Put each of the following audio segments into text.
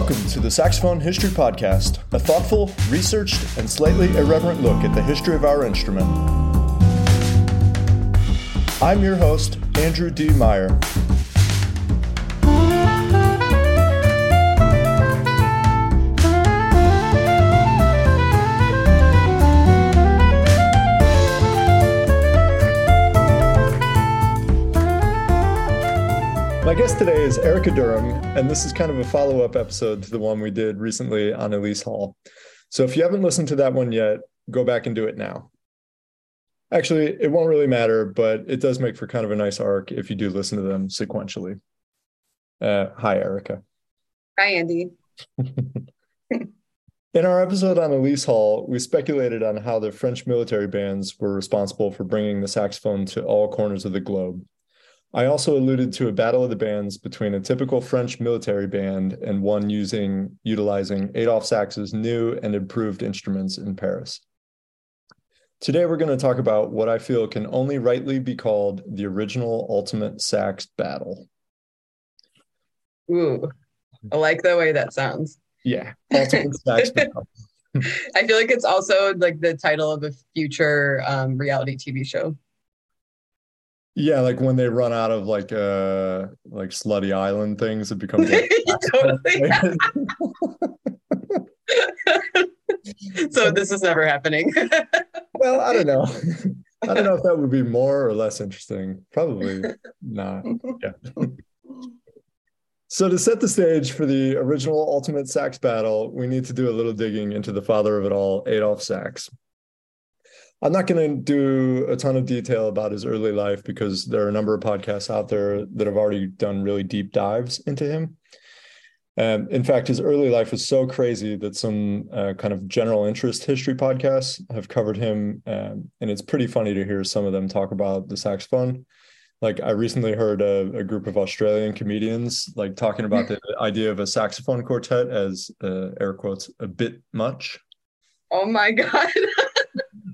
Welcome to the Saxophone History Podcast, a thoughtful, researched, and slightly irreverent look at the history of our instrument. I'm your host, Andrew D. Meyer. My guest today is Erika Durham, and this is kind of a follow up episode to the one we did recently on Elise Hall. So if you haven't listened to that one yet, go back and do it now. Actually, it won't really matter, but it does make for kind of a nice arc if you do listen to them sequentially. Uh, hi, Erika. Hi, Andy. In our episode on Elise Hall, we speculated on how the French military bands were responsible for bringing the saxophone to all corners of the globe. I also alluded to a battle of the bands between a typical French military band and one using utilizing Adolphe Sax's new and improved instruments in Paris. Today we're going to talk about what I feel can only rightly be called the original ultimate sax battle. Ooh, I like the way that sounds. Yeah, ultimate sax battle. I feel like it's also like the title of a future um, reality TV show. Yeah, like when they run out of like uh like slutty island things, it becomes like totally. so this is never happening. well, I don't know. I don't know if that would be more or less interesting. Probably not. Yeah. So to set the stage for the original Ultimate Sax battle, we need to do a little digging into the father of it all, Adolphe Sax. I'm not going to do a ton of detail about his early life because there are a number of podcasts out there that have already done really deep dives into him. Um, in fact, his early life was so crazy that some uh, kind of general interest history podcasts have covered him. Um, and it's pretty funny to hear some of them talk about the saxophone. Like I recently heard a, a group of Australian comedians like talking about the idea of a saxophone quartet as uh, air quotes a bit much. Oh my god!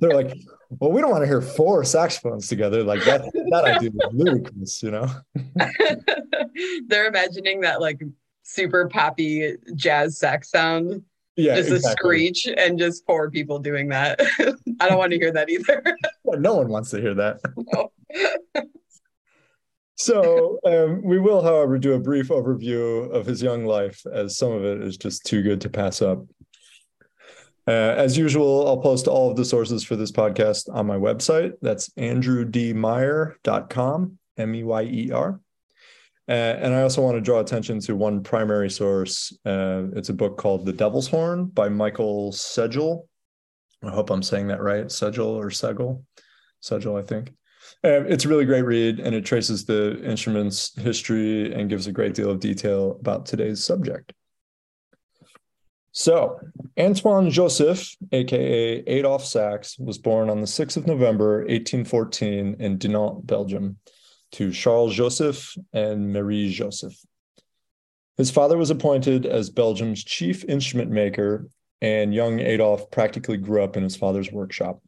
They're like, well, we don't want to hear four saxophones together. Like that, that idea is ludicrous, you know? they're imagining that like super poppy jazz sax sound. Yeah. Just exactly. a screech and just four people doing that. I don't want to hear that either. no one wants to hear that. No. so um, we will, however, do a brief overview of his young life, as some of it is just too good to pass up. Uh, as usual, I'll post all of the sources for this podcast on my website. That's andrewdmeyer.com, M E Y E R. Uh, and I also want to draw attention to one primary source. Uh, it's a book called The Devil's Horn by Michael Segell. I hope I'm saying that right. Segel or Segel? Sedgel, I think. Uh, it's a really great read and it traces the instrument's history and gives a great deal of detail about today's subject. So, Antoine Joseph, aka Adolphe Sax, was born on the 6th of November, 1814, in Dinant, Belgium, to Charles Joseph and Marie Joseph. His father was appointed as Belgium's chief instrument maker, and young Adolphe practically grew up in his father's workshop.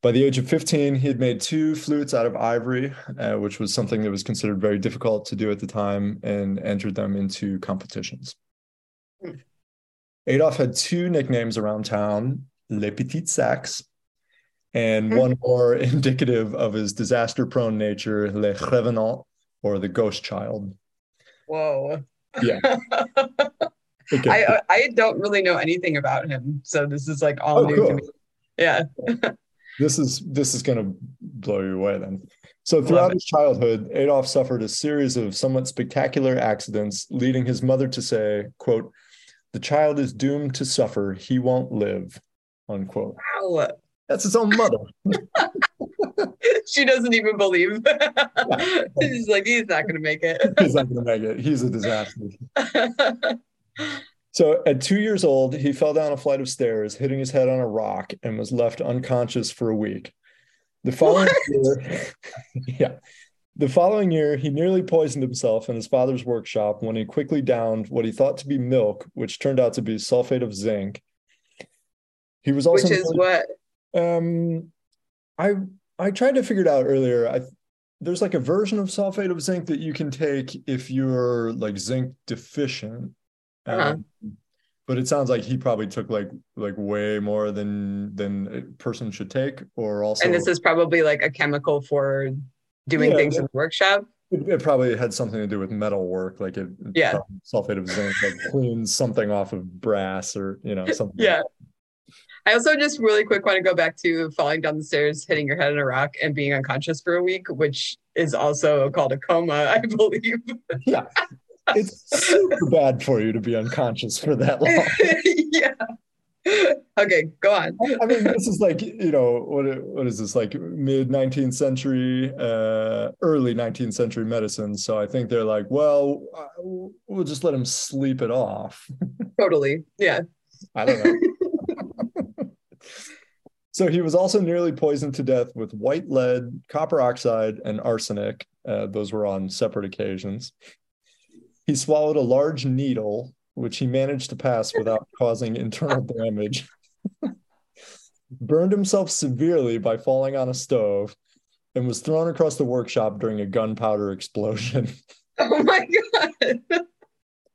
By the age of 15, he had made two flutes out of ivory, uh, which was something that was considered very difficult to do at the time, and entered them into competitions. Adolphe had two nicknames around town, Le Petit Sax, and mm-hmm. one more indicative of his disaster prone nature, Le Revenant, or the Ghost Child. Whoa. Yeah. Okay. I I don't really know anything about him, so this is like all oh, new cool. to me. Yeah. this is this is gonna blow you away then. So throughout his childhood, Adolphe suffered a series of somewhat spectacular accidents, leading his mother to say, quote, the child is doomed to suffer. He won't live. Unquote. Wow. That's his own mother. she doesn't even believe. She's like, he's not going to make it. he's not going to make it. He's a disaster. so at two years old, he fell down a flight of stairs, hitting his head on a rock, and was left unconscious for a week. The following what? year, yeah, the following year, he nearly poisoned himself in his father's workshop when he quickly downed what he thought to be milk, which turned out to be sulfate of zinc. He was also which is what um, I I tried to figure it out earlier. I there's like a version of sulfate of zinc that you can take if you're like zinc deficient. Uh-huh. Um, but it sounds like he probably took like like way more than than a person should take or also and this is probably like a chemical for doing yeah, things it, in the workshop it, it, probably had something to do with metal work like it yeah uh, sulfate of zinc like cleans something off of brass or you know something yeah I also just really quick want to go back to falling down the stairs, hitting your head in a rock, and being unconscious for a week, which is also called a coma, I believe. yeah it's super bad for you to be unconscious for that long. yeah. Okay, go on. I mean, this is like you know what? What is this like? Mid nineteenth century, uh, early nineteenth century medicine. So I think they're like, well, uh, we'll just let him sleep it off. Totally. Yeah. I don't know. so he was also nearly poisoned to death with white lead, copper oxide, and arsenic. Uh, those were on separate occasions. He swallowed a large needle, which he managed to pass without causing internal damage. Burned himself severely by falling on a stove and was thrown across the workshop during a gunpowder explosion. Oh my God.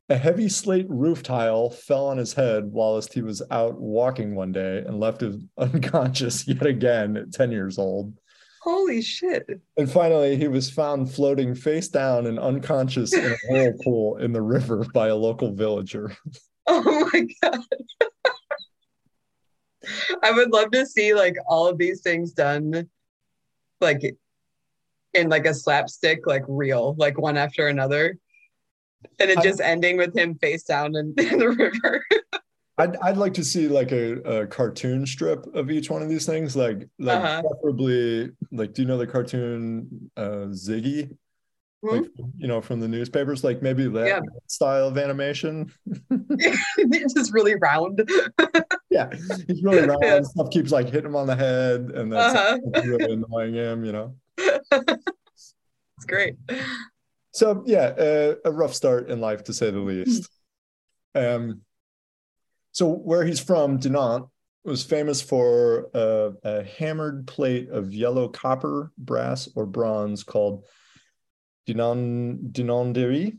A heavy slate roof tile fell on his head whilst he was out walking one day and left him unconscious yet again at 10 years old. Holy shit. And finally, he was found floating face down and unconscious in a whirlpool in the river by a local villager. Oh my God. I would love to see like all of these things done like in like a slapstick, like real, like one after another. And it just I, ending with him face down in, in the river. I'd, I'd like to see like a, a cartoon strip of each one of these things, like like uh-huh. preferably like do you know the cartoon uh, Ziggy? Mm-hmm. Like you know from the newspapers, like maybe that yeah. style of animation. it's just really round. yeah, he's really round. Yeah. Stuff keeps like hitting him on the head, and that's uh-huh. like, really annoying him. You know. it's great. So yeah, uh, a rough start in life to say the least. Um, so where he's from, Dinant, was famous for a, a, hammered plate of yellow copper, brass, or bronze called Dinan Dinanderie.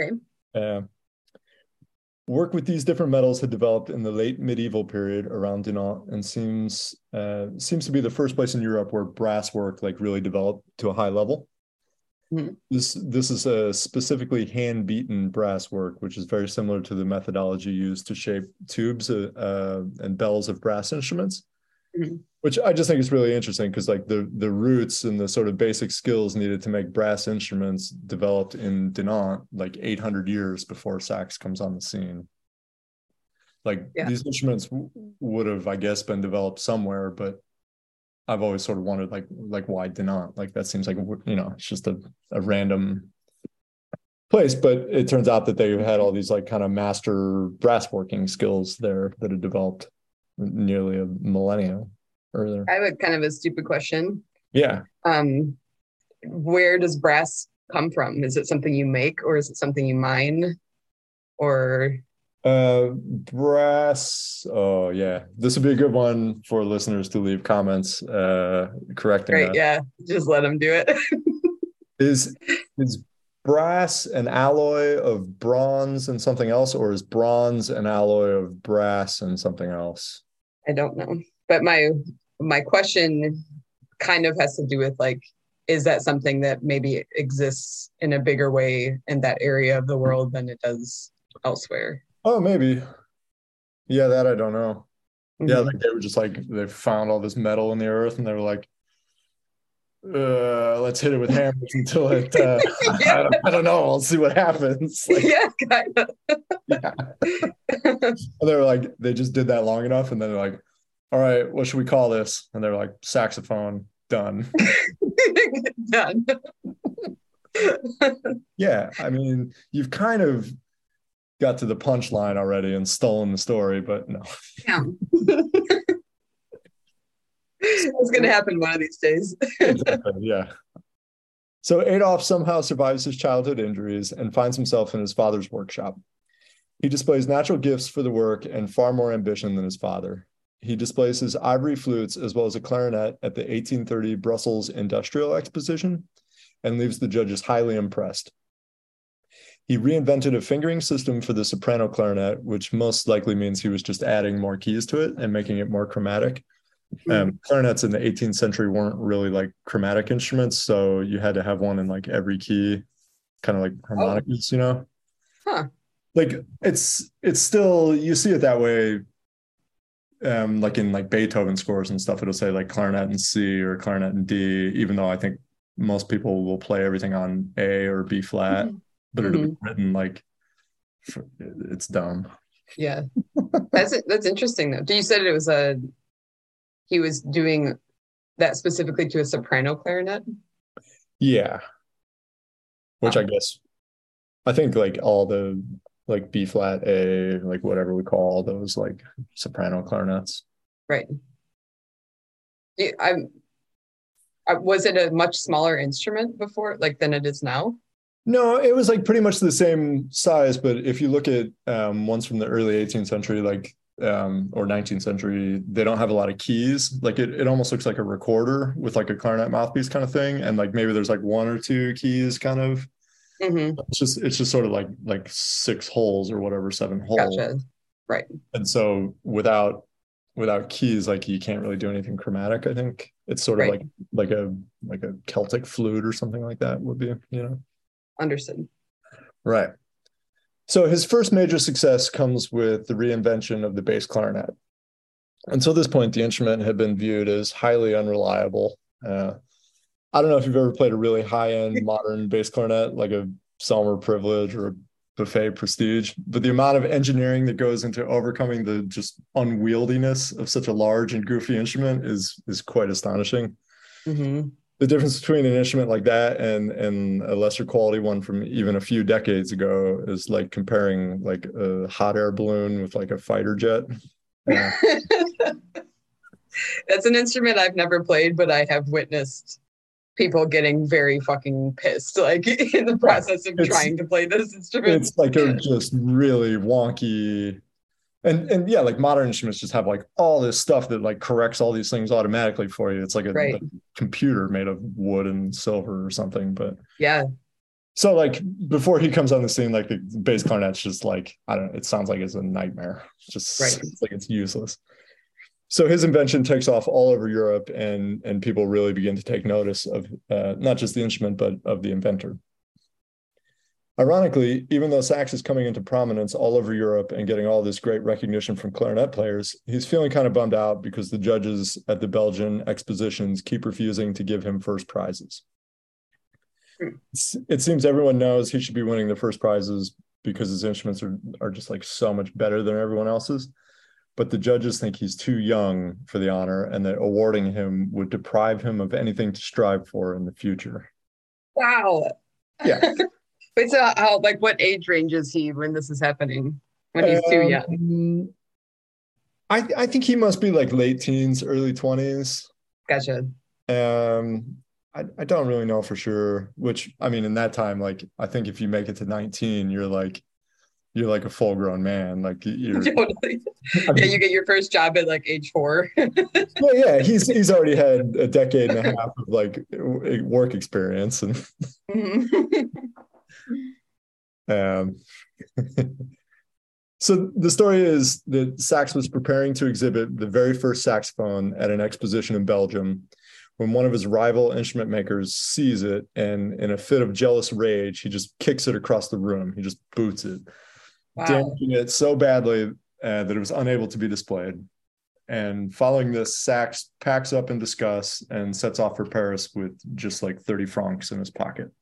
Okay. Uh, work with these different metals had developed in the late medieval period around Dinant and seems uh, seems to be the first place in Europe where brass work like really developed to a high level. Mm-hmm. This this is a specifically hand beaten brass work, which is very similar to the methodology used to shape tubes uh, uh, and bells of brass instruments. Mm-hmm. Which I just think is really interesting because like the the roots and the sort of basic skills needed to make brass instruments developed in Dinant like 800 years before sax comes on the scene. Like yeah. these instruments w- would have, I guess, been developed somewhere, but I've always sort of wondered like like why Dinant? Like that seems like you know it's just a, a random place, but it turns out that they had all these like kind of master brass working skills there that had developed nearly a millennia earlier. I have a kind of a stupid question. Yeah. Um, where does brass come from? Is it something you make, or is it something you mine, or uh, brass. Oh yeah, this would be a good one for listeners to leave comments. Uh, correcting. Right. That. Yeah. Just let them do it. is is brass an alloy of bronze and something else, or is bronze an alloy of brass and something else? I don't know, but my my question kind of has to do with like is that something that maybe exists in a bigger way in that area of the world than it does elsewhere Oh, maybe. Yeah, that I don't know. Mm-hmm. Yeah, like they were just like they found all this metal in the earth and they were like, uh, let's hit it with hammers until it uh. I, don't, I, don't, know. I'll see what happens. Like, yeah, kind of. yeah. they were like, they just did that long enough, and then they're like, all right, what should we call this? And they're like, saxophone, done. done. yeah, I mean, you've kind of got to the punchline already and stolen the story, but no. Yeah. it's going to happen one of these days. exactly, yeah. So Adolphe somehow survives his childhood injuries and finds himself in his father's workshop. He displays natural gifts for the work and far more ambition than his father. He displays his ivory flutes as well as a clarinet at the 1830 Brussels Industrial Exposition and leaves the judges highly impressed. He reinvented a fingering system for the soprano clarinet, which most likely means he was just adding more keys to it and making it more chromatic. Hmm. Um, clarinets in the 18th century weren't really like chromatic instruments, so you had to have one in like every key, kind of like harmonicas, you know. Huh. Like it's it's still you see it that way. Um, like in like Beethoven scores and stuff, it'll say like clarinet in C or clarinet in D, even though I think most people will play everything on A or B flat, Mhm. but it'll be written like it's dumb. Yeah. That's that's interesting though. Do you said it was a he was doing that specifically to a soprano clarinet. Yeah. Which Wow. I guess I think like all the like B flat A, like whatever we call all those like soprano clarinets. Right. I'm I, was it a much smaller instrument before like than it is now? No, it was like pretty much the same size, but if you look at um, ones from the early 18th century, like um, or 19th century, they don't have a lot of keys. Like it, it almost looks like a recorder with like a clarinet mouthpiece kind of thing, and like maybe there's like one or two keys, kind of. hmm It's just it's just sort of like like six holes or whatever, seven holes. Gotcha. Right. And so without without keys, like you can't really do anything chromatic. I think it's sort of Right. like like a like a Celtic flute or something like that would be, you know. Understood. Right. So his first major success comes with the reinvention of the bass clarinet. Until this point, the instrument had been viewed as highly unreliable. Uh, I don't know if you've ever played a really high-end modern bass clarinet, like a Selmer Privilege or a Buffet Prestige, but the amount of engineering that goes into overcoming the just unwieldiness of such a large and goofy instrument is is quite astonishing hmm the difference between an instrument like that and and a lesser quality one from even a few decades ago is like comparing like a hot air balloon with like a fighter jet. Yeah. That's an instrument I've never played, but I have witnessed people getting very fucking pissed, like in the process of It's- trying to play this instrument. it's like a just really wonky and and yeah like modern instruments just have like all this stuff that like corrects all these things automatically for you. It's like a, Right. a computer made of wood and silver or something but Yeah, so like before he comes on the scene like the bass clarinet's just like i don't know it sounds like it's a nightmare. It's just Right. it's like it's useless. So his invention takes off all over europe and and people really begin to take notice of uh, not just the instrument but of the inventor ironically even though sax is coming into prominence all over europe and getting all this great recognition from clarinet players he's feeling kind of bummed out because the judges at the belgian expositions keep refusing to give him first prizes it seems everyone knows he should be winning the first prizes because his instruments are, are just like so much better than everyone else's. But the judges think he's too young for the honor and that awarding him would deprive him of anything to strive for in the future. wow. Yeah. Wait, so how like what age range is he when this is happening? When he's too Um, young? I, I think he must be like late teens, early 20s. Gotcha. Um, I, I don't really know for sure, which I mean, in that time, like, I think if you make it to 19, you're like, you're like a full grown man. Like you're, Totally. I Yeah, you get your first job at like age four. well, yeah, he's he's already had a decade and a half of like work experience, and Mhm. um, so the story is that Sax was preparing to exhibit the very first saxophone at an exposition in Belgium when one of his rival instrument makers sees it, and in a fit of jealous rage, he just kicks it across the room. He just boots it, Wow. damaging it so badly uh, that it was unable to be displayed. And following this, Sax packs up in disgust and sets off for Paris with just like 30 francs in his pocket.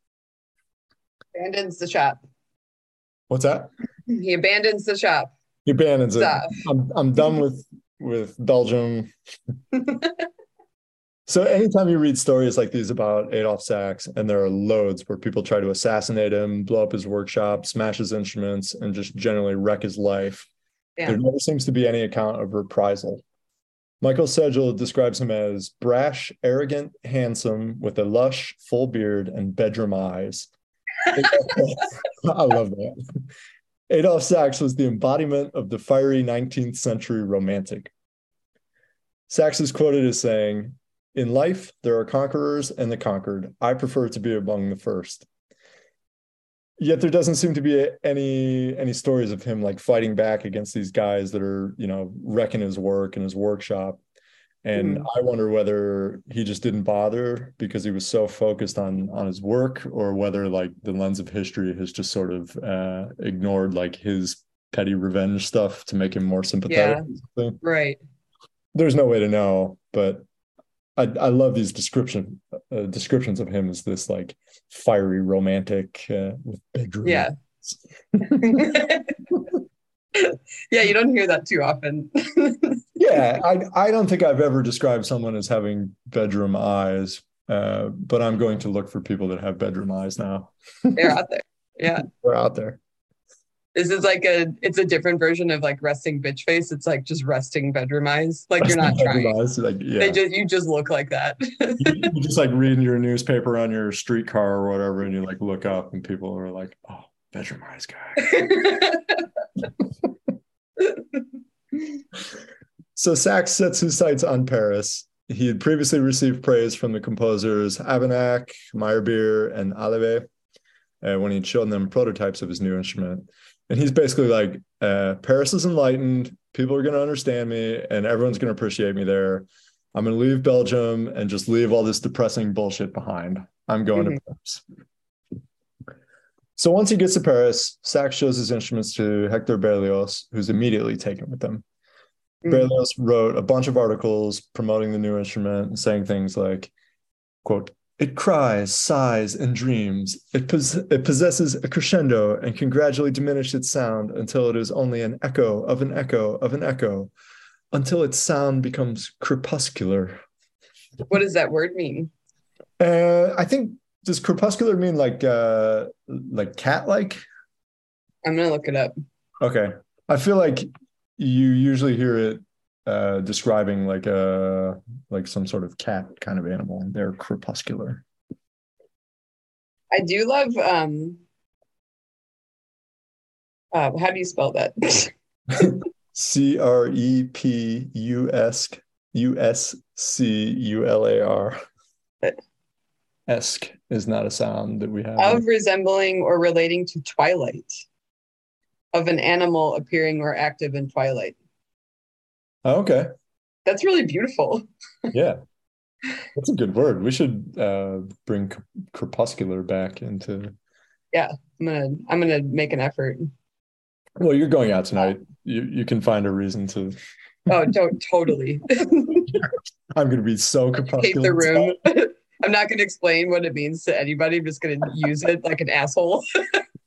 Abandons the shop. What's that? He abandons the shop. He abandons it. I'm I'm done with with Belgium. so anytime you read stories like these about Adolphe Sax, and there are loads where people try to assassinate him, blow up his workshop, smash his instruments, and just generally wreck his life, Yeah. there never seems to be any account of reprisal. Michael Segell describes him as brash, arrogant, handsome, with a lush, full beard and bedroom eyes. I love that. Adolphe Sax was the embodiment of the fiery 19th century romantic. Sax is quoted as saying, In life, there are conquerors and the conquered. I prefer to be among the first. yet there doesn't seem to be any any stories of him like fighting back against these guys that are you know wrecking his work and his workshop and mm. i wonder whether he just didn't bother because he was so focused on on his work or whether like the lens of history has just sort of uh ignored like his petty revenge stuff to make him more sympathetic yeah, right there's no way to know but I, I love these description uh, descriptions of him as this like fiery romantic uh, with bedroom. Yeah. yeah, you don't hear that too often. yeah, I I don't think I've ever described someone as having bedroom eyes, uh, but I'm going to look for people that have bedroom eyes now. They're out there. Yeah, they're out there. This is like a it's a different version of like resting bitch face. It's like just resting bedroom eyes. Like resting you're not trying. Eyes, like, yeah. They just you just look like that. you, you just like reading your newspaper on your streetcar or whatever, and you like look up and people are like, oh, bedroom eyes guy. so Sax sets his sights on Paris. He had previously received praise from the composers Habeneck, Meyerbeer, and Halévy uh, when he'd shown them prototypes of his new instrument and he's basically like uh, paris is enlightened people are going to understand me and everyone's going to appreciate me there i'm going to leave belgium and just leave all this depressing bullshit behind i'm going mm-hmm. to paris so once he gets to paris Sax shows his instruments to hector berlioz who's immediately taken with them. Berlioz wrote a bunch of articles promoting the new instrument and saying things like quote it cries, sighs, and dreams. It, pos- it possesses a crescendo and can gradually diminish its sound until it is only an echo of an echo of an echo, until its sound becomes crepuscular. What does that word mean? Uh, I think does crepuscular mean like uh, like cat like? I'm gonna look it up. Okay, I feel like you usually hear it uh, describing like a like some sort of cat kind of animal. They're crepuscular. I do love. um uh, How do you spell that? C R E P U S U S C U L A R. Esque is not a sound that we have. Of resembling or relating to twilight, of an animal appearing or active in twilight. Oh, okay. That's really beautiful. yeah. That's a good word. We should uh, bring crepuscular back into. Yeah, I'm gonna I'm gonna make an effort. Well, you're going out tonight. You you can find a reason to. Oh, don't totally. I'm gonna be so crepuscular. the room. I'm not gonna explain what it means to anybody. I'm just gonna use it like an asshole.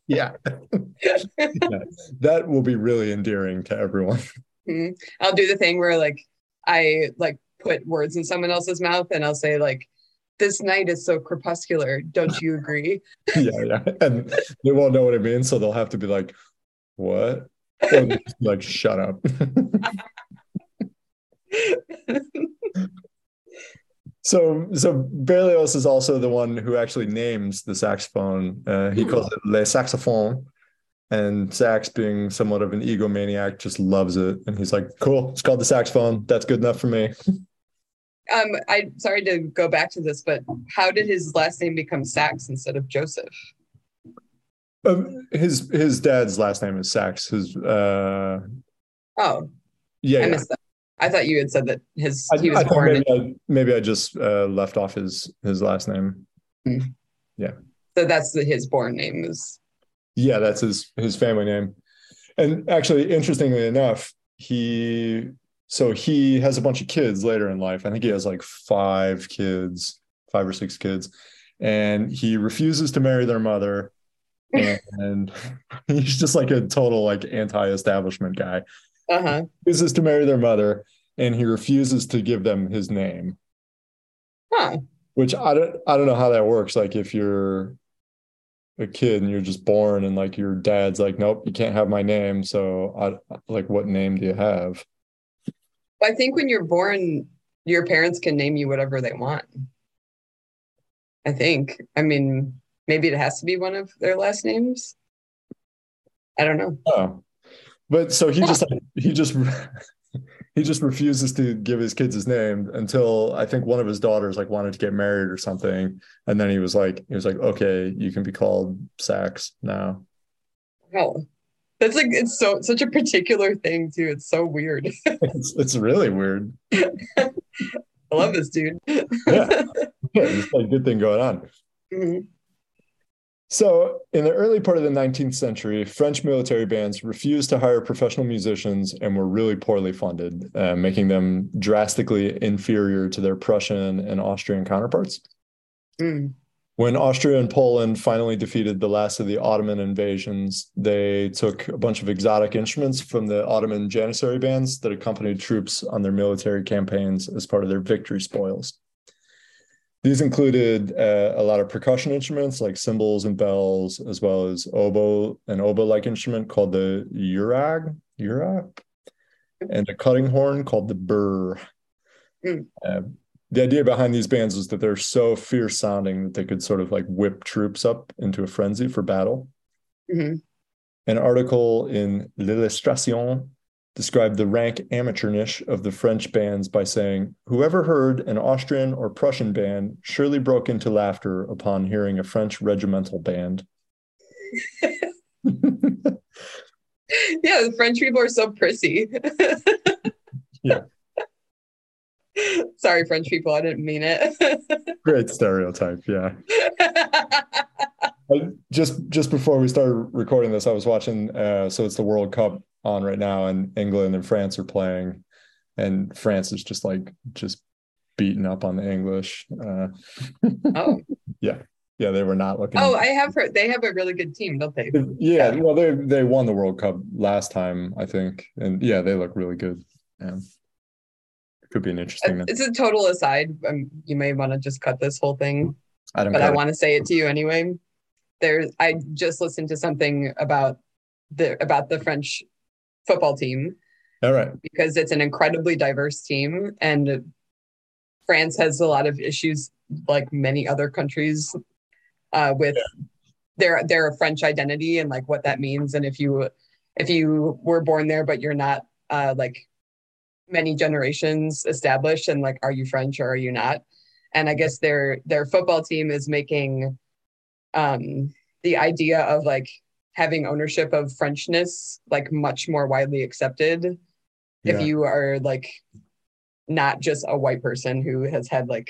Yeah. yeah. That will be really endearing to everyone. Mm-hmm. I'll do the thing where like I like put words in someone else's mouth and I'll say like this night is so crepuscular. Don't you agree? yeah, yeah. And they won't know what it means, so they'll have to be like, what? like, shut up. so so Berlioz is also the one who actually names the saxophone. Uh, he calls it le saxophone and Sax, being somewhat of an egomaniac, just loves it. And he's like, cool, it's called the saxophone. That's good enough for me. Um, I sorry to go back to this, but how did his last name become Sax instead of Joseph? Um, his his dad's last name is Sax. His uh oh yeah, I missed that. I thought you had said that his he was I born. Maybe, in... I, maybe I just uh, left off his his last name. Mm-hmm. Yeah. So that's the, his born name is yeah, that's his his family name. And actually, interestingly enough, he so he has a bunch of kids later in life. I think he has like five kids, five or six kids, and he refuses to marry their mother. and he's just like a total like anti-establishment guy. Uh-huh. Refuses to marry their mother, and he refuses to give them his name. Huh. Which I don't I don't know how that works. Like if you're a kid and you're just born and like your dad's like nope you can't have my name so i like what name do you have i think when you're born your parents can name you whatever they want i think i mean maybe it has to be one of their last names i don't know oh but so he just he just he just refuses to give his kids his name until I think one of his daughters like wanted to get married or something, and then he was like, he was like, okay, you can be called Sax now. Wow. That's like it's so such a particular thing too. It's so weird. it's, it's really weird. I love this dude. yeah, yeah, it's like a good thing going on. Mhm. So, in the early part of the 19th century, French military bands refused to hire professional musicians and were really poorly funded, uh, making them drastically inferior to their Prussian and Austrian counterparts. Mm. When Austria and Poland finally defeated the last of the Ottoman invasions, they took a bunch of exotic instruments from the Ottoman Janissary bands that accompanied troops on their military campaigns as part of their victory spoils. These included uh, a lot of percussion instruments like cymbals and bells, as well as oboe, an oboe-like instrument called the urag, urag, and a cutting horn called the burr. Mm. Uh, the idea behind these bands was that they're so fierce sounding that they could sort of like whip troops up into a frenzy for battle. Mhm. An article in L'Illustration described the rank amateurnish of the French bands by saying, Whoever heard an Austrian or Prussian band surely broke into laughter upon hearing a French regimental band. Yeah, the French people are so prissy. Yeah. Sorry, French people. I didn't mean it. Great stereotype, yeah. I- just just before we started recording this, I was watching. Uh, so it's the World Cup on right now, and England and France are playing, and France is just like just beating up on the English. Uh, oh, yeah, yeah, they were not looking. oh, I have heard they have a really good team, don't they? yeah, well, they they won the World Cup last time, I think, and yeah, they look really good. Yeah. Could be an interesting. It's a total aside. Um, you may want to just cut this whole thing, I don't. but I want to say it to you anyway. There, I just listened to something about the about the French football team All right. because it's an incredibly diverse team and France has a lot of issues like many other countries uh, with their their French identity and like what that means. And if you if you were born there but you're not uh, like many generations established and like are you French or are you not? And I guess their their football team is making um the idea of like having ownership of Frenchness like much more widely accepted Yeah. if you are like not just a white person who has had like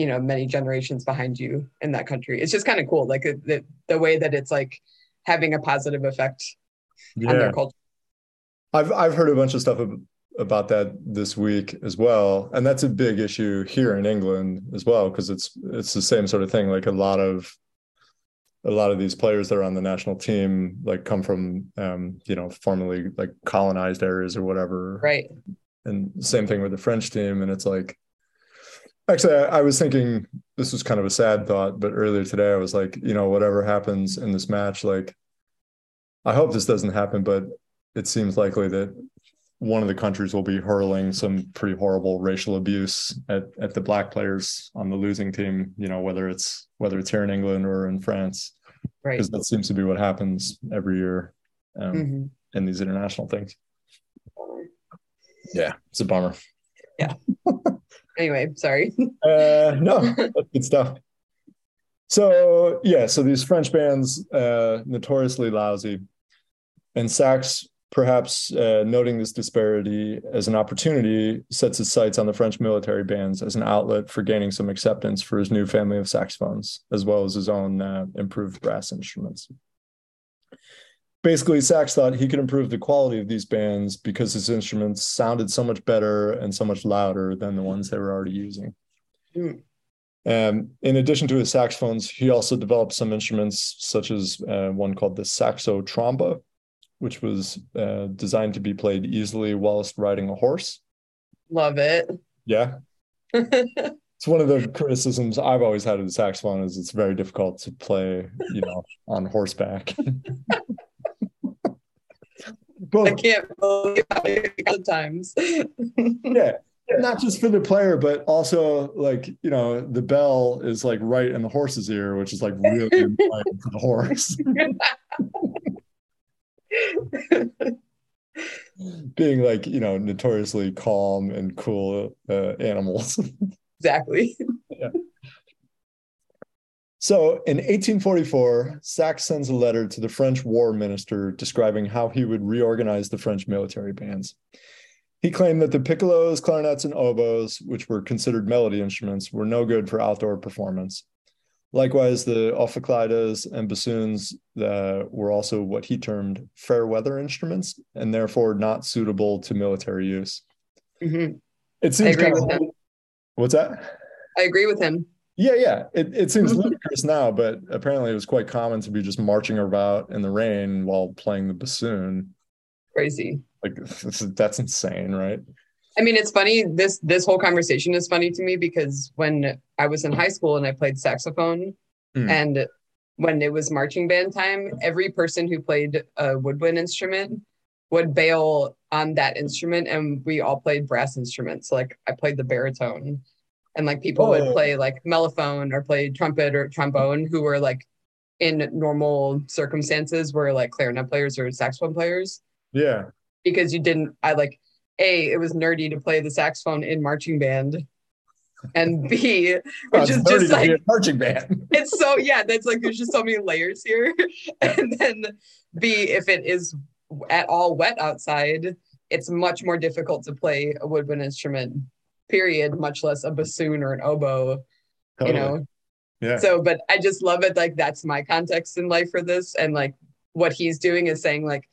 you know many generations behind you in that country it's just kind of cool like it- the, the way that it's like having a positive effect on their culture I've I've heard a bunch of stuff about that this week as well, and that's a big issue here in England as well because it's it's the same sort of thing. Like a lot of a lot of these players that are on the national team like come from um, you know formerly like colonized areas or whatever, right and same thing with the French team. And it's like, actually, I, I was thinking this was kind of a sad thought, but earlier today I was like, you know, whatever happens in this match, like, I hope this doesn't happen, but it seems likely that one of the countries will be hurling some pretty horrible racial abuse at, at the black players on the losing team. You know, whether it's whether it's here in England or in France, right because that seems to be what happens every year um, Mhm. in these international things. Yeah, it's a bummer. Yeah. anyway sorry Uh, no, that's good stuff. So yeah, so these French bands, uh, notoriously lousy, and Sax, perhaps uh, noting this disparity as an opportunity, sets his sights on the French military bands as an outlet for gaining some acceptance for his new family of saxophones, as well as his own uh, improved brass instruments. Basically, Sax thought he could improve the quality of these bands because his instruments sounded so much better and so much louder than the ones they were already using. Um, in addition to his saxophones, he also developed some instruments, such as uh, one called the saxo tromba, which was uh, designed to be played easily whilst riding a horse. love it Yeah, it's one of the criticisms I've always had of the saxophone is it's very difficult to play, you know, on horseback. i can't believe many times yeah, not just for the player, but also like you know, the bell is like right in the horse's ear, which is like really annoying for the horse. being like you know notoriously calm and cool uh, animals. exactly. yeah. So in 1844, Sax sends a letter to the French war minister describing how he would reorganize the French military bands. He claimed that the piccolos, clarinets, and oboes, which were considered melody instruments, were no good for outdoor performance. Likewise, the ophicleides and bassoons uh, were also what he termed fair weather instruments and therefore not suitable to military use. Mm-hmm. It seems kind of, What's that? I agree with him. Yeah, yeah. It, it seems ludicrous now, but apparently it was quite common to be just marching about in the rain while playing the bassoon. Crazy. Like that's insane, right? I mean, it's funny. This this whole conversation is funny to me because when I was in high school and I played saxophone, mm. and when it was marching band time, every person who played a woodwind instrument would bail on that instrument, and we all played brass instruments. like I played the baritone, and like people oh. would play like mellophone or play trumpet or trombone, who were like in normal circumstances were like clarinet players or saxophone players. Yeah because you didn't I like A, it was nerdy to play the saxophone in marching band. And B, which is just like marching band. it's so yeah, that's like there's just so many layers here. And then B, if it is at all wet outside, it's much more difficult to play a woodwind instrument, period, much less a bassoon or an oboe. Totally. You know? Yeah. So, but I just love it. Like that's my context in life for this. And like what he's doing is saying, like,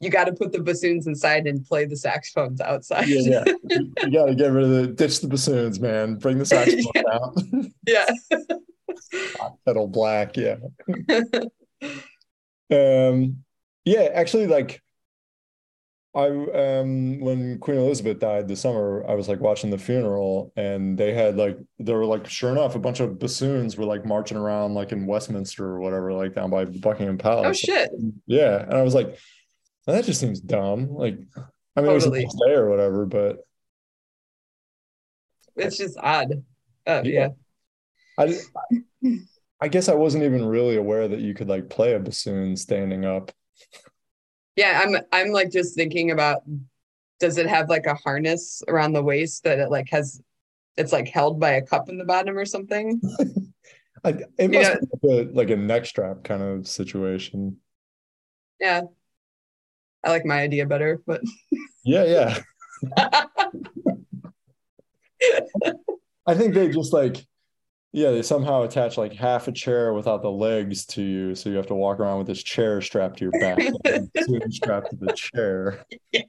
you got to put the bassoons inside and play the saxophones outside. Yeah, yeah. you got to get rid of the ditch the bassoons, man. Bring the saxophone yeah. out. yeah. Pedal black, yeah. um, yeah, actually, like I um when Queen Elizabeth died this summer, I was like watching the funeral, and they had like there were like sure enough a bunch of bassoons were like marching around like in Westminster or whatever, like down by Buckingham Palace. Oh shit! Yeah, and I was like that just seems dumb. Like, I mean, totally. it was a day or whatever, but it's just odd. Uh, yeah. yeah. I, I guess I wasn't even really aware that you could like play a bassoon standing up. Yeah, I'm I'm like just thinking about does it have like a harness around the waist that it like has it's like held by a cup in the bottom or something? I, it must be like a, like a neck strap kind of situation. Yeah. I like my idea better, but yeah, yeah. I think they just like yeah, they somehow attach like half a chair without the legs to you, so you have to walk around with this chair strapped to your back, strapped to the chair. Yeah.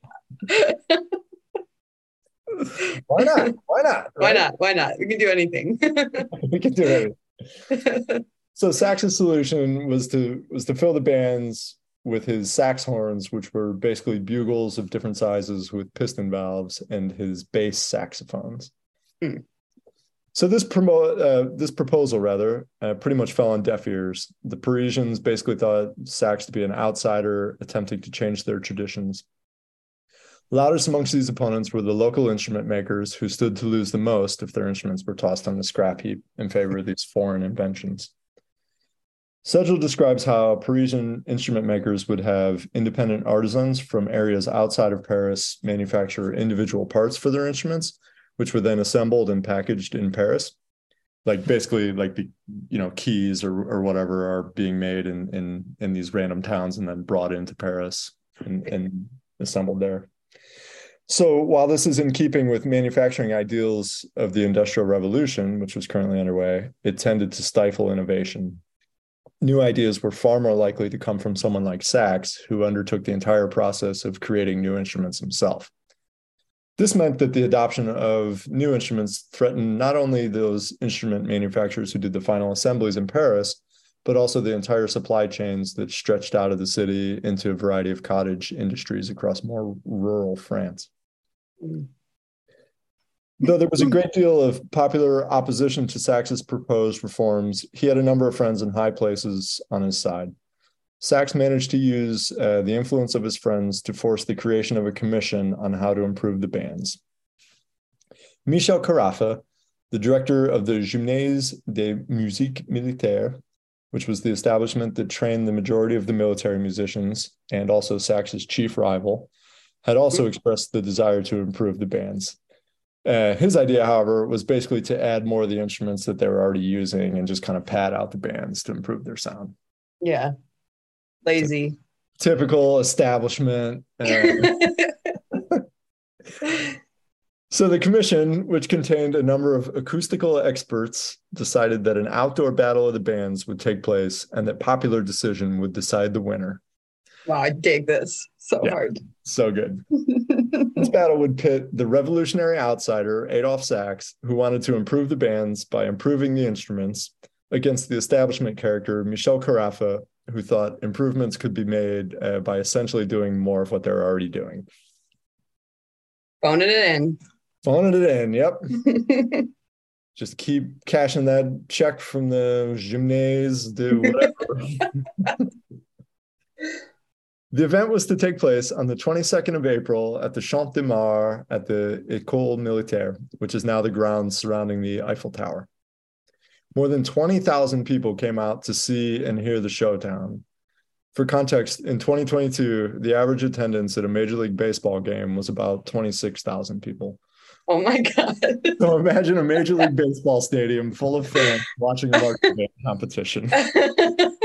Why not? Why not? Right? Why not? Why not? We can do anything. we can do anything. so Sax's solution was to was to fill the bands with his sax horns, which were basically bugles of different sizes with piston valves, and his bass saxophones. Hmm. So this promo, uh, this proposal rather, uh, pretty much fell on deaf ears. The Parisians basically thought sax to be an outsider attempting to change their traditions. Loudest amongst these opponents were the local instrument makers, who stood to lose the most if their instruments were tossed on the scrap heap in favor of these foreign inventions. Sedgell describes how Parisian instrument makers would have independent artisans from areas outside of Paris manufacture individual parts for their instruments, which were then assembled and packaged in Paris. Like basically, like the you know keys or or whatever are being made in in in these random towns and then brought into Paris and, and assembled there. So while this is in keeping with manufacturing ideals of the Industrial Revolution, which was currently underway, it tended to stifle innovation new ideas were far more likely to come from someone like Sax, who undertook the entire process of creating new instruments himself. This meant that the adoption of new instruments threatened not only those instrument manufacturers who did the final assemblies in Paris, but also the entire supply chains that stretched out of the city into a variety of cottage industries across more rural France. Mm. Though there was a great deal of popular opposition to Sax's proposed reforms, he had a number of friends in high places on his side. Sax managed to use uh, the influence of his friends to force the creation of a commission on how to improve the bands. Michele Carafa, the director of the Gymnase de Musique Militaire, which was the establishment that trained the majority of the military musicians and also Sax's chief rival, had also expressed the desire to improve the bands. Uh, his idea, however, was basically to add more of the instruments that they were already using and just kind of pad out the bands to improve their sound. Yeah. Lazy. Typical establishment. Uh, so the commission, which contained a number of acoustical experts, decided that an outdoor battle of the bands would take place and that popular decision would decide the winner. Wow, I dig this so yeah, hard. So good. this battle would pit the revolutionary outsider, Adolphe Sax, who wanted to improve the bands by improving the instruments, against the establishment character, Michele Carafa, who thought improvements could be made uh, by essentially doing more of what they're already doing. Phoning it in. Phoning it in, yep. Just keep cashing that check from the gymnase, do whatever. The event was to take place on the 22nd of April at the Champ de Mars at the École Militaire, which is now the grounds surrounding the Eiffel Tower. More than 20,000 people came out to see and hear the showdown. For context, in 2022, the average attendance at a Major League Baseball game was about 26,000 people. Oh my God. so imagine a Major League Baseball stadium full of fans watching a competition.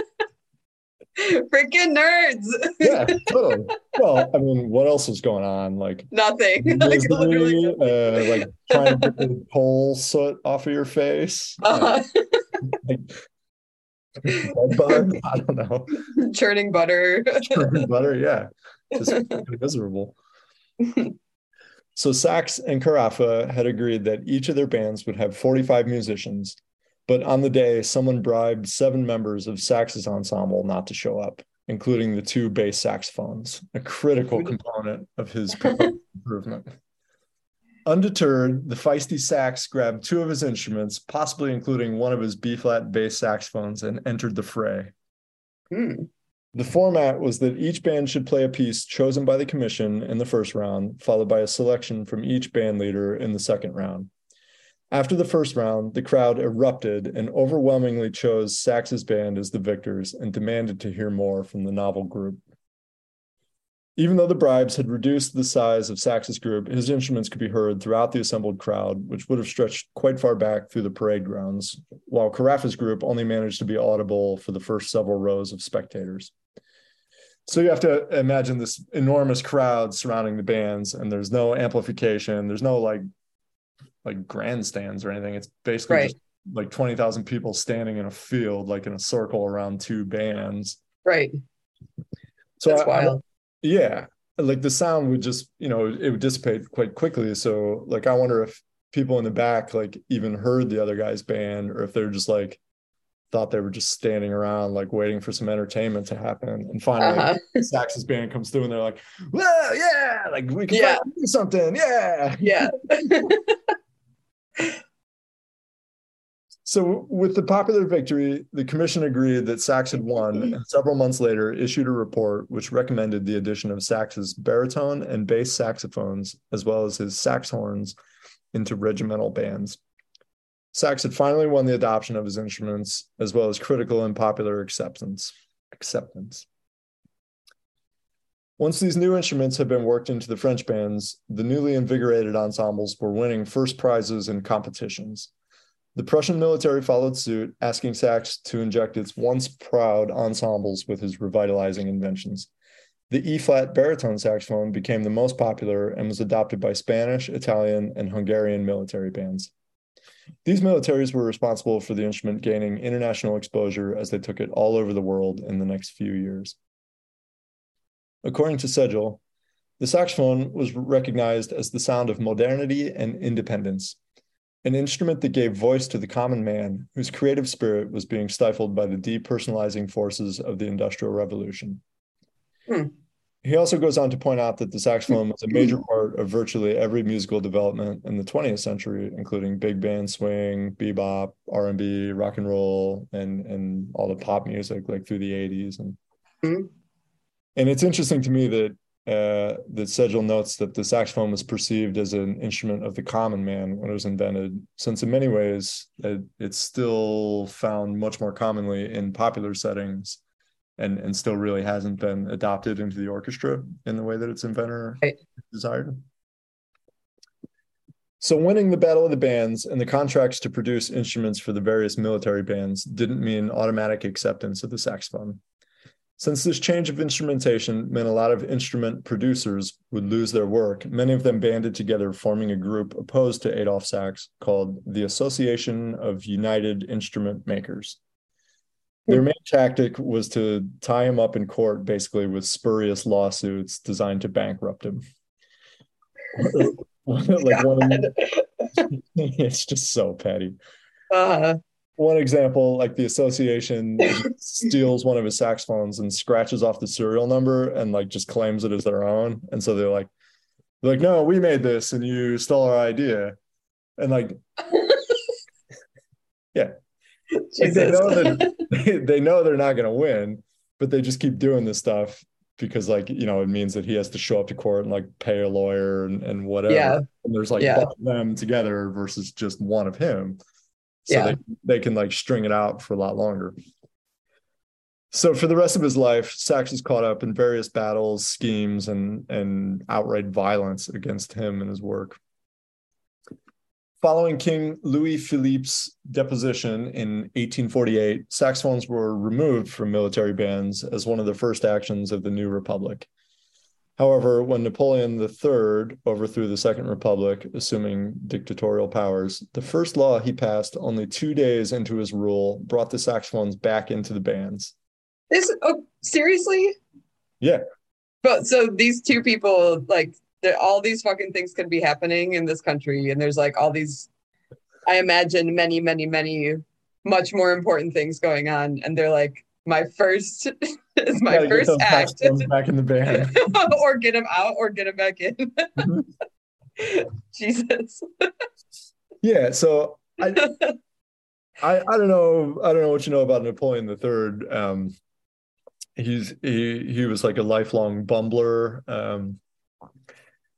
freaking nerds. yeah, totally. Well, I mean, what else was going on? Like nothing. like, uh, like trying to get the coal soot off of your face. Uh-huh. like. I don't know. Churning butter. Churning butter, yeah. Just miserable. So Sax and Carafa had agreed that each of their bands would have 45 musicians but on the day, someone bribed seven members of Sax's ensemble not to show up, including the two bass saxophones, a critical component of his improvement. Undeterred, the feisty sax grabbed two of his instruments, possibly including one of his B flat bass saxophones, and entered the fray. Hmm. The format was that each band should play a piece chosen by the commission in the first round, followed by a selection from each band leader in the second round. After the first round, the crowd erupted and overwhelmingly chose Sax's band as the victors and demanded to hear more from the novel group. Even though the bribes had reduced the size of Sax's group, his instruments could be heard throughout the assembled crowd, which would have stretched quite far back through the parade grounds, while Carafa's group only managed to be audible for the first several rows of spectators. So you have to imagine this enormous crowd surrounding the bands, and there's no amplification, there's no like like grandstands or anything. It's basically right. just like 20,000 people standing in a field, like in a circle around two bands. Right. So That's I, wild. I, yeah. Like the sound would just, you know, it would dissipate quite quickly. So like, I wonder if people in the back, like even heard the other guy's band or if they're just like, thought they were just standing around like waiting for some entertainment to happen and finally uh-huh. Sax's band comes through and they're like well yeah like we can yeah. do something yeah yeah So, with the popular victory, the commission agreed that Sax had won, mm-hmm. and several months later issued a report which recommended the addition of Sax's baritone and bass saxophones, as well as his sax horns, into regimental bands. Sax had finally won the adoption of his instruments, as well as critical and popular acceptance. Acceptance. Once these new instruments had been worked into the French bands, the newly invigorated ensembles were winning first prizes in competitions. The Prussian military followed suit, asking Sax to inject its once proud ensembles with his revitalizing inventions. The E flat baritone saxophone became the most popular and was adopted by Spanish, Italian, and Hungarian military bands. These militaries were responsible for the instrument gaining international exposure as they took it all over the world in the next few years. According to Segell, the saxophone was recognized as the sound of modernity and independence, an instrument that gave voice to the common man whose creative spirit was being stifled by the depersonalizing forces of the Industrial Revolution. Hmm. He also goes on to point out that the saxophone was a major part of virtually every musical development in the 20th century, including big band swing, bebop, R&B, rock and roll, and and all the pop music like through the 80s. And mm-hmm. And it's interesting to me that uh, that Segell notes that the saxophone was perceived as an instrument of the common man when it was invented, since in many ways it, it's still found much more commonly in popular settings and and still really hasn't been adopted into the orchestra in the way that its inventor Right. desired. So winning the Battle of the Bands and the contracts to produce instruments for the various military bands didn't mean automatic acceptance of the saxophone. Since this change of instrumentation meant a lot of instrument producers would lose their work, many of them banded together, forming a group opposed to Adolphe Sax called the Association of United Instrument Makers. Their main tactic was to tie him up in court, basically with spurious lawsuits designed to bankrupt him. like one, it's just so petty. Uh, One example, like the association steals one of his saxophones and scratches off the serial number and like just claims it as their own. And so they're like, they're like, no, we made this and you stole our idea. And like, yeah, like they know that they know they're not going to win, but they just keep doing this stuff because like you know it means that he has to show up to court and like pay a lawyer and, and whatever. Yeah. And there's like Yeah. of them together versus just one of him. So Yeah. they, they can like string it out for a lot longer. So for the rest of his life, is caught up in various battles, schemes, and and outright violence against him and his work. Following King Louis Philippe's deposition in 1848, saxophones were removed from military bands as one of the first actions of the new republic. However, when Napoleon III overthrew the Second Republic, assuming dictatorial powers, the first law he passed only two days into his rule brought the saxophones back into the bands. This oh, seriously? Yeah. But so these two people, like, all these fucking things could be happening in this country, and there's like all these. I imagine many, many, many much more important things going on, and they're like, my first is my first act, back in the band. or get him out, or get him back in. Mhm. Jesus. Yeah, so I, I I don't know I don't know what you know about Napoleon III. Um, he's he he was like a lifelong bumbler. Um,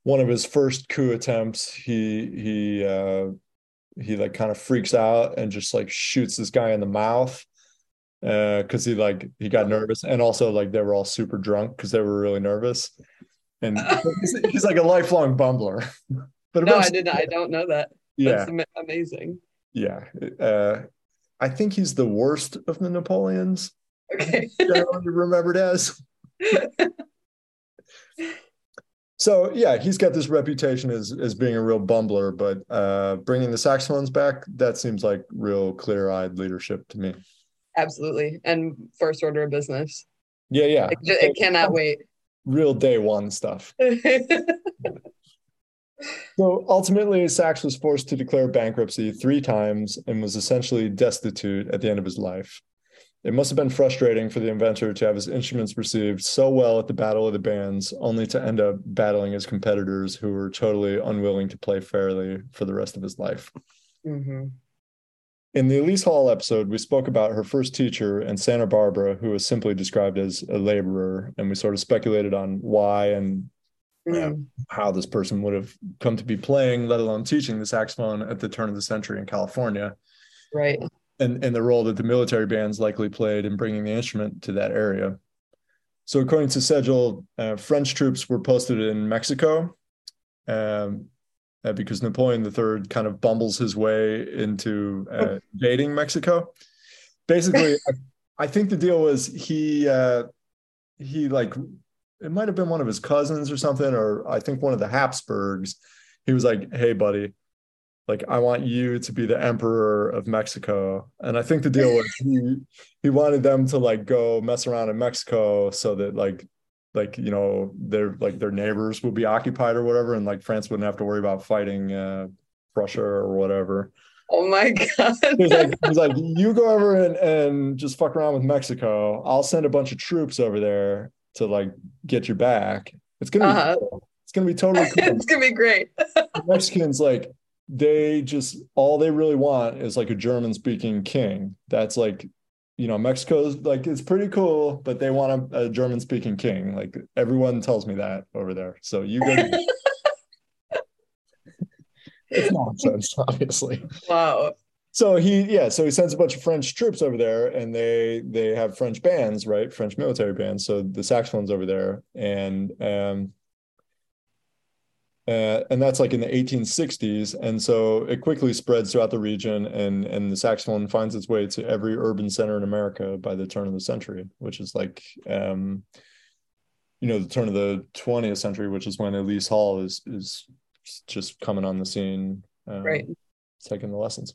one of his first coup attempts, he he uh, he like kind of freaks out and just like shoots this guy in the mouth because he like he got nervous and also like they were all super drunk because they were really nervous. And he's, he's like a lifelong bumbler. But No, I didn't. I don't know that. yeah, That's amazing. yeah. Uh, I think he's the worst of the Napoleons, Okay. remembered as. So yeah, he's got this reputation as as being a real bumbler, but uh, bringing the saxophones back, that seems like real clear-eyed leadership to me. Absolutely. And first order of business. Yeah, yeah, It, ju- it cannot wait. real day one stuff. So ultimately, Sax was forced to declare bankruptcy three times and was essentially destitute at the end of his life. It must have been frustrating for the inventor to have his instruments received so well at the Battle of the Bands, only to end up battling his competitors who were totally unwilling to play fairly for the rest of his life. Mhm. In the Elise Hall episode, we spoke about her first teacher in Santa Barbara, who was simply described as a laborer, and we sort of speculated on why and. Mm. how this person would have come to be playing, let alone teaching the saxophone at the turn of the century in California, Right. and, and the role that the military bands likely played in bringing the instrument to that area. So, according to Segell, uh, French troops were posted in Mexico um, uh, because Napoleon III kind of bumbles his way into uh, invading Mexico. Basically, I, I think the deal was he uh, he like it might have been one of his cousins or something, or I think one of the Habsburgs. He was like, "Hey, buddy, like I want you to be the emperor of Mexico." And I think the deal was he he wanted them to like go mess around in Mexico so that like like you know their like their neighbors would be occupied or whatever, and like France wouldn't have to worry about fighting uh, Prussia or whatever. Oh my God. He's like, he's like, you go over and, and just fuck around with Mexico. I'll send a bunch of troops over there to like get your back. It's gonna be Uh-huh. cool. it's gonna be totally cool. it's to be great. The Mexicans like they just all they really want is like a German speaking king. That's like you know Mexico's like it's pretty cool, but they want a, a German speaking king. Like everyone tells me that over there. So you go. it's nonsense, obviously. Wow. so he yeah so he sends a bunch of french troops over there and they they have french bands right french military bands so the saxophones over there and um uh, and that's like in the 1860s and so it quickly spreads throughout the region and and the saxophone finds its way to every urban center in america by the turn of the century which is like um you know the turn of the 20th century which is when elise hall is is just coming on the scene um, right. taking the lessons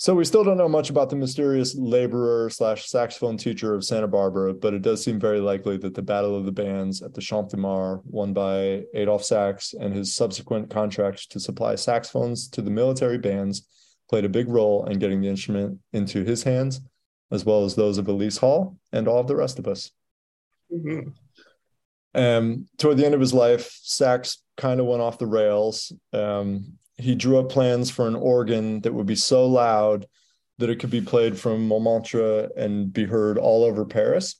so we still don't know much about the mysterious laborer slash saxophone teacher of Santa Barbara, but it does seem very likely that the Battle of the Bands at the Champ de Mars, won by Adolphe Sax, and his subsequent contract to supply saxophones to the military bands played a big role in getting the instrument into his hands, as well as those of Elise Hall and all of the rest of us. Mm-hmm. Um, toward the end of his life, Sax kind of went off the rails. Um, he drew up plans for an organ that would be so loud that it could be played from Montmartre and be heard all over Paris,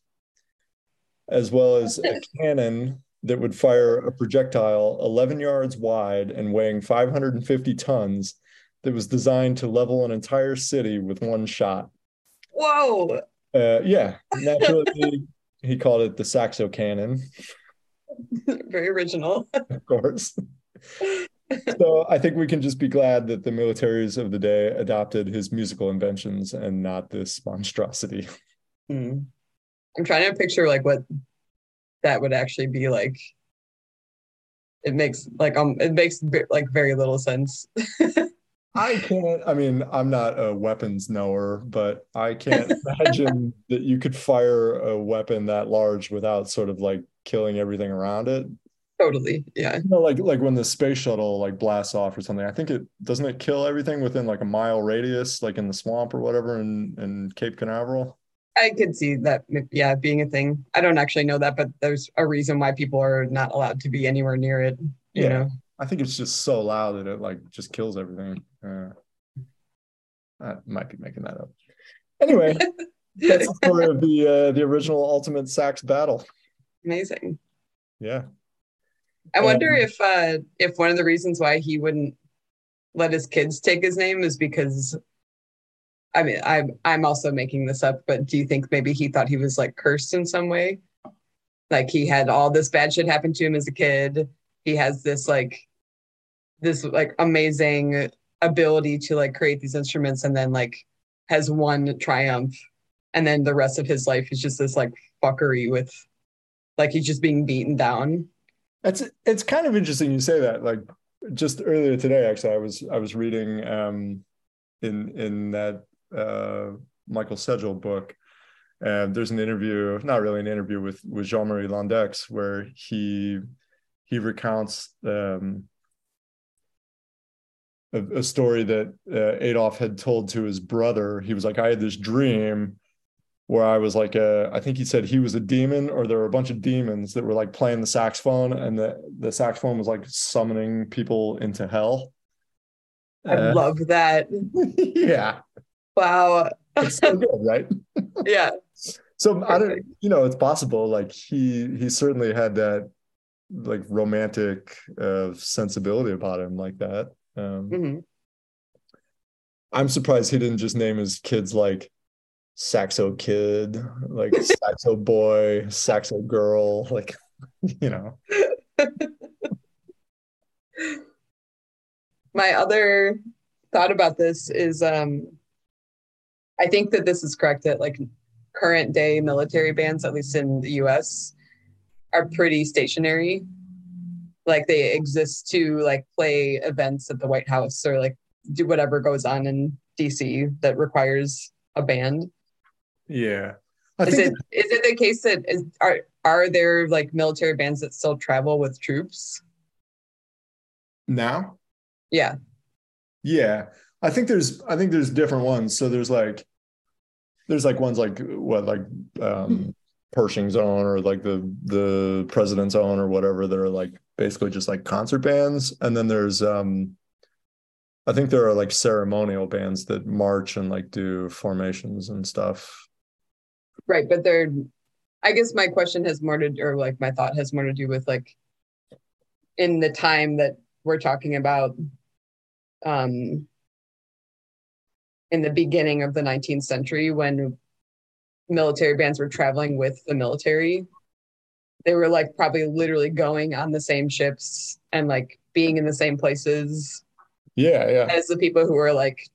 as well as a cannon that would fire a projectile 11 yards wide and weighing 550 tons that was designed to level an entire city with one shot. Whoa. Uh, yeah, naturally, he called it the Saxo Cannon. Very original. Of course so I think we can just be glad that the militaries of the day adopted his musical inventions and not this monstrosity. Mm. I'm trying to picture like what that would actually be like. It makes like um it makes like very little sense. I can't. I mean, I'm not a weapons knower, but I can't imagine that you could fire a weapon that large without sort of like killing everything around it. Totally. Yeah. You know, like like when the space shuttle like blasts off or something, I think it doesn't it kill everything within like a mile radius, like in the swamp or whatever in, in Cape Canaveral. I could see that yeah, being a thing. I don't actually know that, but there's a reason why people are not allowed to be anywhere near it. You yeah. know. I think it's just so loud that it like just kills everything. Uh, I might be making that up. Anyway, that's the story of the uh, the original Ultimate Sax battle. Amazing. Yeah. I wonder um, if uh, if one of the reasons why he wouldn't let his kids take his name is because I mean I'm I'm also making this up, but do you think maybe he thought he was like cursed in some way? Like he had all this bad shit happen to him as a kid. He has this like this like amazing ability to like create these instruments and then like has one triumph and then the rest of his life is just this like fuckery with like he's just being beaten down it's it's kind of interesting you say that. Like just earlier today, actually, I was I was reading um, in in that uh, Michael Segell book. And there's an interview, not really an interview with with Jean Marie Londeix, where he he recounts um, a, a, story that uh, Adolphe had told to his brother. He was like, I had this dream where I was like a, I think he said he was a demon or there were a bunch of demons that were like playing the saxophone and the, the saxophone was like summoning people into hell. I uh, love that. yeah. Wow. it's so good, right? yeah. So Perfect. I don't, you know, it's possible. Like he, he certainly had that like romantic uh, sensibility about him like that. Um, mm-hmm. I'm surprised he didn't just name his kids like saxo kid, like saxo boy, saxo girl, like you know. My other thought about this is um I think that this is correct that like current day military bands, at least in the US, are pretty stationary. Like they exist to like play events at the White House or like do whatever goes on in DC that requires a band. Yeah. I is it is it the case that is are are there like military bands that still travel with troops? Now? Yeah. Yeah. I think there's I think there's different ones. So there's like there's like ones like what like um Pershing's own or like the the president's own or whatever that are like basically just like concert bands. And then there's um I think there are like ceremonial bands that march and like do formations and stuff. Right, but they're. I guess my question has more to, or like my thought has more to do with like, in the time that we're talking about, um, in the beginning of the 19th century when military bands were traveling with the military. They were like probably literally going on the same ships and like being in the same places Yeah, yeah. as the people who were like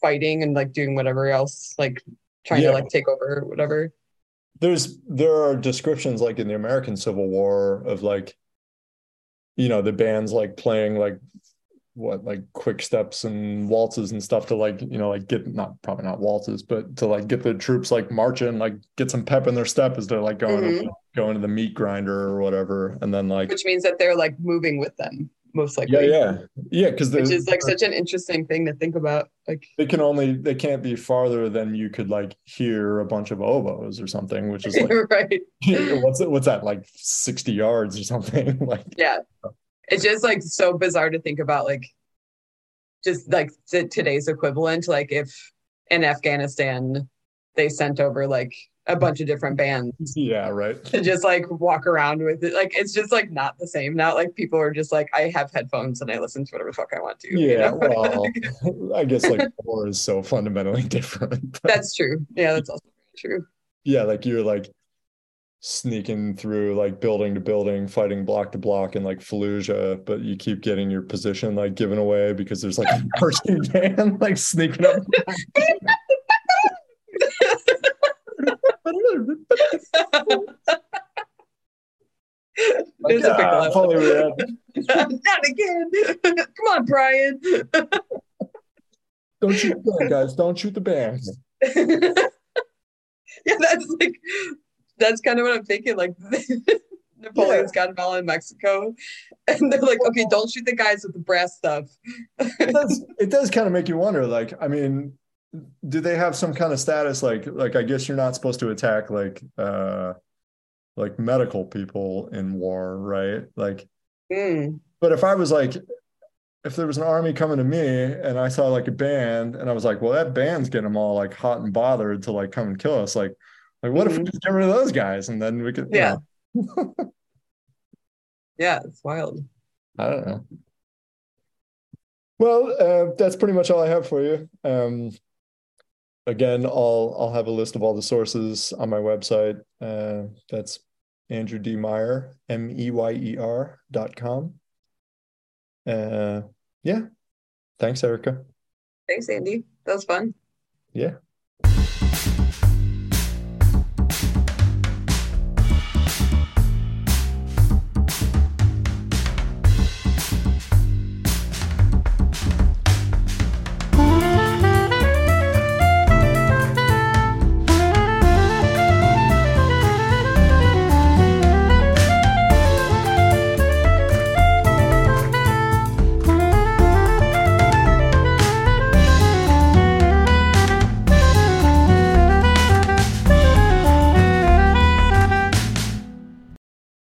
fighting and like doing whatever else, like trying Yeah. to like take over or whatever. There's there are descriptions like in the American Civil War of like, you know, the bands like playing like what like quick steps and waltzes and stuff to like you know like get not probably not waltzes but to like get the troops like marching like get some pep in their step as they're like going Mhm. to, going to the meat grinder or whatever and then like Which means that they're like moving with them, most likely. yeah yeah yeah. because Which is like such an interesting thing to think about. Like they can only they can't be farther than you could like hear a bunch of oboes or something which is like right. what's it what's that like 60 yards or something like Yeah. It's just like so bizarre to think about like just like t- today's equivalent. Like if in Afghanistan they sent over like a bunch of different bands yeah right to just like walk around with it. Like it's just like not the same. Not like people are just like, I have headphones and I listen to whatever the fuck I want to. you yeah know? well i guess like war is so fundamentally different that's true. Yeah, that's also true. yeah like you're like sneaking through like building to building fighting block to block in like fallujah but you keep getting your position like given away because there's like a marching band like sneaking up There's a big "Ah, laugh. Holy Not again. Come on, Brian. don't shoot the band guys don't shoot the band yeah, that's like that's kind of what I'm thinking. Like Napoleon's got all in Mexico, and they're like, okay, don't shoot the guys with the brass stuff. it does, it does kind of make you wonder like i mean do they have some kind of status like like i guess you're not supposed to attack like uh like medical people in war right like Mm. but if i was like if there was an army coming to me and i saw like a band and i was like well that band's getting them all like hot and bothered to like come and kill us like like what if we Mhm. just get rid of those guys and then we could Yeah. know, Yeah, it's wild. i don't know well uh, that's pretty much all i have for you um again i'll i'll have a list of all the sources on my website. Uh that's andrew d. Meyer m-e-y-e-r dot com. Uh yeah. Thanks Erika. Thanks, Andy. That was fun. yeah